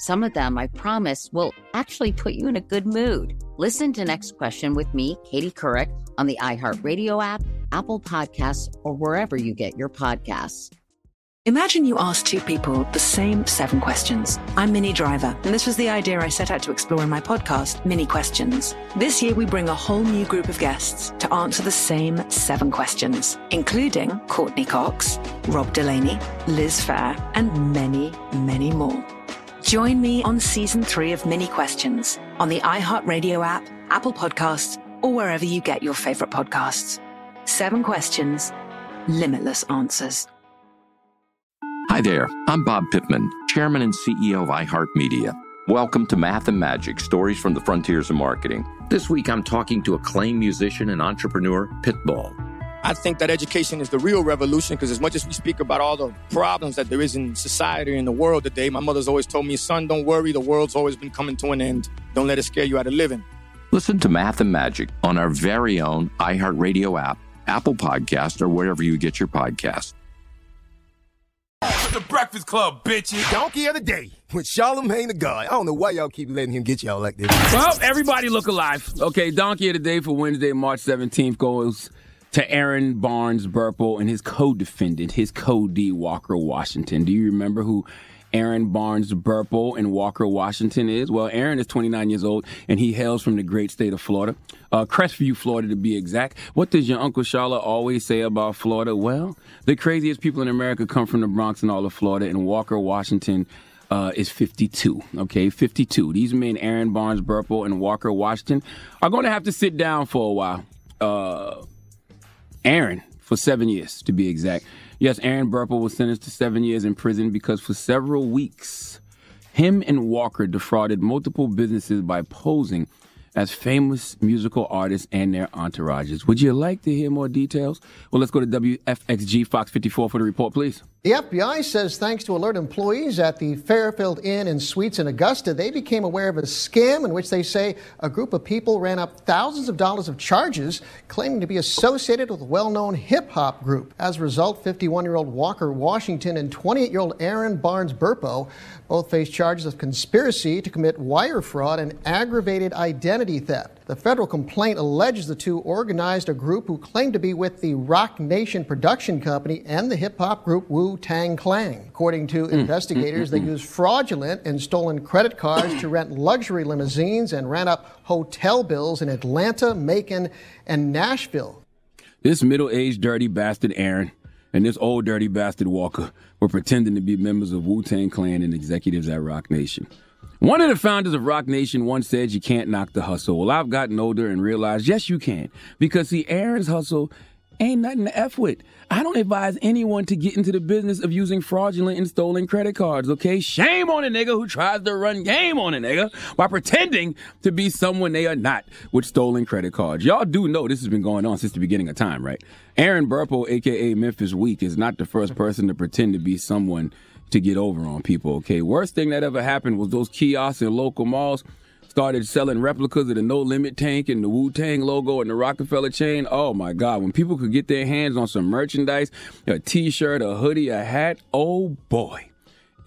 some of them, I promise, will actually put you in a good mood. Listen to Next Question with me, Katie Couric, on the iHeartRadio app, Apple Podcasts, or wherever you get your podcasts. Imagine you ask two people the same seven questions. I'm Minnie Driver, and this was the idea I set out to explore in my podcast, Minnie Questions. This year, we bring a whole new group of guests to answer the same seven questions, including Courteney Cox, Rob Delaney, Liz Phair, and many, many more. Join me on season three of Minnie Questions on the iHeartRadio app, Apple Podcasts, or wherever you get your favorite podcasts. Seven questions, limitless answers. Hi there, I'm Bob Pittman, Chairman and CEO of iHeartMedia. Welcome to Math and Magic Stories from the Frontiers of Marketing. This week I'm talking to acclaimed musician and entrepreneur Pitbull. I think that education is the real revolution because as much as we speak about all the problems that there is in society and the world today, my mother's always told me, son, don't worry, the world's always been coming to an end. Don't let it scare you out of living. Listen to Math and Magic on our very own iHeartRadio app, Apple Podcast, or wherever you get your podcasts. The Breakfast Club, bitches. Donkey of the day with Charlemagne the God. I don't know why y'all keep letting him get y'all like this. Well, everybody look alive. Okay, Donkey of the day for Wednesday, March 17th goes to Aaron Barnes Burple and his co-defendant, his co-D Walker Washington. Do you remember who Aaron Barnes Burple and Walker Washington is? Well, Aaron is 29 years old and he hails from the great state of Florida, uh, Crestview, Florida to be exact. What does your Uncle Charlotte always say about Florida? Well, the craziest people in America come from the Bronx and all of Florida, and Walker Washington. Uh, is 52. Okay, 52. These men, Aaron Barnes Burple and Walker Washington, are going to have to sit down for a while. Uh, Aaron for seven years, to be exact. Yes, Aaron Burple was sentenced to seven years in prison because for several weeks, him and Walker defrauded multiple businesses by posing as famous musical artists and their entourages. Would you like to hear more details? Well, let's go to WFXG Fox 54 for the report, please. The FBI says thanks to alert employees at the Fairfield Inn and Suites in Augusta, they became aware of a scam in which they say a group of people ran up thousands of dollars of charges claiming to be associated with a well-known hip-hop group. As a result, 51-year-old Walker Washington and 28-year-old Aaron Barnes Burpo both face charges of conspiracy to commit wire fraud and aggravated identity theft. The federal complaint alleges the two organized a group who claimed to be with the Roc Nation production company and the hip hop group Wu Tang Clan. According to mm. investigators, they used fraudulent and stolen credit cards to rent luxury limousines and ran up hotel bills in Atlanta, Macon, and Nashville. This middle aged dirty bastard Aaron and this old dirty bastard Walker were pretending to be members of Wu Tang Clan and executives at Roc Nation. One of the founders of Roc Nation once said you can't knock the hustle. Well, I've gotten older and realized, yes, you can. Because see, Aaron's hustle ain't nothing to F with. I don't advise anyone to get into the business of using fraudulent and stolen credit cards, okay? Shame on a nigga who tries to run game on a nigga by pretending to be someone they are not with stolen credit cards. Y'all do know this has been going on since the beginning of time, right? Aaron Burpo, aka Memphis Bleek, is not the first person to pretend to be someone to get over on people, okay? Worst thing that ever happened was those kiosks in local malls started selling replicas of the No Limit tank and the Wu Tang logo and the Rockefeller chain. Oh my God, when people could get their hands on some merchandise, a t shirt, a hoodie, a hat, oh boy.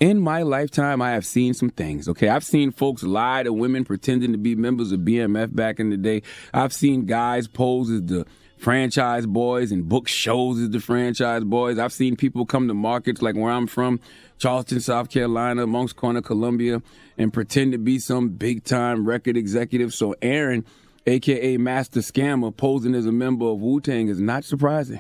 In my lifetime, I have seen some things, okay? I've seen folks lie to women pretending to be members of BMF back in the day. I've seen guys pose as the franchise boys and book shows as the franchise boys. I've seen people come to markets like where I'm from Charleston, South Carolina, Moncks Corner, Columbia, and pretend to be some big time record executive. So Aaron, aka Master Scammer, posing as a member of Wu Tang is not surprising.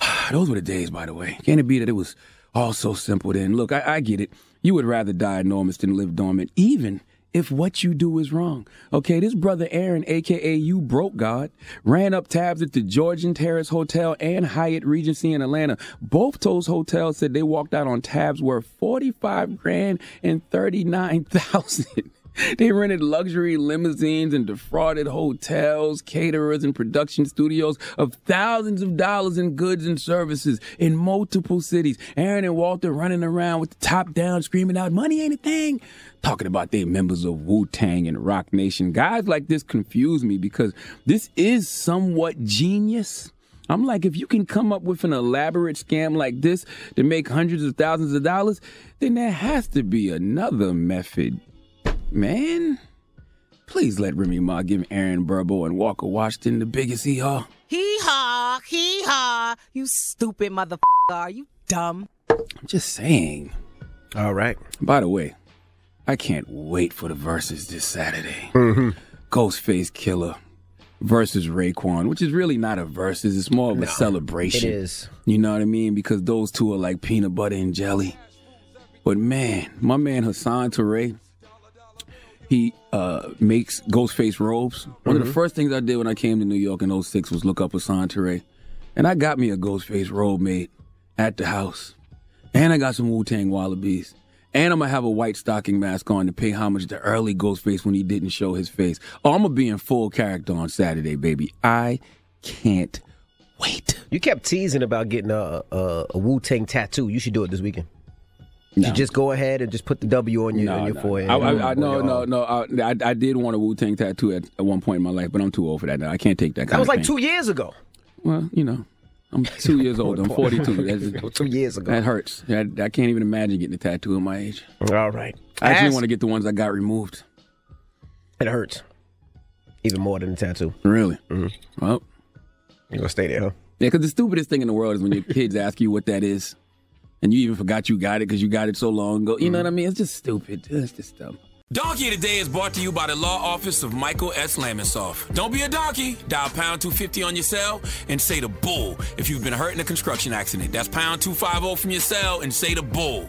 Those were the days, by the way. Can it be that it was all so simple then? Look, I, I get it. You would rather die enormous than live dormant, even if what you do is wrong. Okay, this brother Aaron, aka You Broke God, ran up tabs at the Georgian Terrace Hotel and Hyatt Regency in Atlanta. Both those hotels said they walked out on tabs worth 45 grand and 39,000. They rented luxury limousines and defrauded hotels, caterers, and production studios of thousands of dollars in goods and services in multiple cities. Aaron and Walter running around with the top down, screaming out, money ain't a thing. Talking about they members of Wu Tang and Roc Nation. Guys like this confuse me because this is somewhat genius. I'm like, if you can come up with an elaborate scam like this to make hundreds of thousands of dollars, then there has to be another method Man, please let Remy Ma give Aaron Burpo and Walker Washington the biggest hee haw. Hee haw, hee haw. You stupid motherfucker. Are you dumb? I'm just saying. All right. By the way, I can't wait for the Verzuz this Saturday. Mm-hmm. Ghostface Killah versus Raekwon, which is really not a versus. It's more of a No, celebration. it is. You know what I mean? Because those two are like peanut butter and jelly. But man, my man Hassan Touré, he uh, makes Ghostface robes. One of the Mhm. first things I did when I came to New York in 06 was look up Hassan Touré. And I got me a Ghostface robe made at the house. And I got some Wu Tang Wallabies. And I'm gonna have a white stocking mask on to pay homage to early Ghostface when he didn't show his face. Oh, I'm gonna be in full character on Saturday, baby. I can't wait. You kept teasing about getting a a, a Wu Tang tattoo. You should do it this weekend. You No. should just go ahead and just put the W on your No, on your no. forehead. I, I, I, no, no, no. I, I, I did want a Wu Tang tattoo at, at one point in my life, but I'm too old for that now. I can't take that. That was of like thing. two years ago. Well, you know, I'm two years old. I'm 42. That's, two years ago. That hurts. I, I can't even imagine getting a tattoo at my age. All right. I actually Ask- want to get the ones I got removed. It hurts. Even more than a tattoo. Really? Mm-hmm. Well, you gonna stay there, huh? Yeah, because the stupidest thing in the world is when your kids ask you what that is, and you even forgot you got it because you got it so long ago. You know what I mm. mean? It's just stupid. It's just dumb. Donkey today is brought to you by the law office of Michael S. Lamonsoff. Don't be a donkey. Dial pound 250 on your cell and say the bull if you've been hurt in a construction accident. That's pound 250 from your cell and say the bull.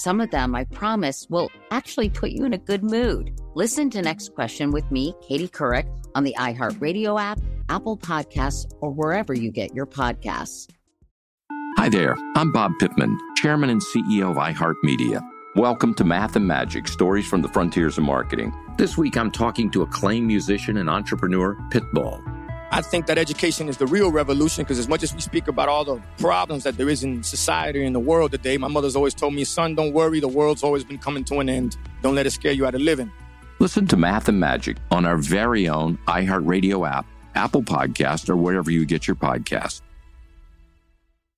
Some of them, I promise, will actually put you in a good mood. Listen to Next Question with me, Katie Couric, on the iHeartRadio app, Apple Podcasts, or wherever you get your podcasts. Hi there, I'm Bob Pittman, Chairman and CEO of iHeartMedia. Welcome to Math and Magic Stories from the Frontiers of Marketing. This week I'm talking to acclaimed musician and entrepreneur, Pitbull. I think that education is the real revolution because as much as we speak about all the problems that there is in society and the world today, my mother's always told me, son, don't worry, the world's always been coming to an end. Don't let it scare you out of living. Listen to Math and Magic on our very own iHeartRadio app, Apple Podcast, or wherever you get your podcasts.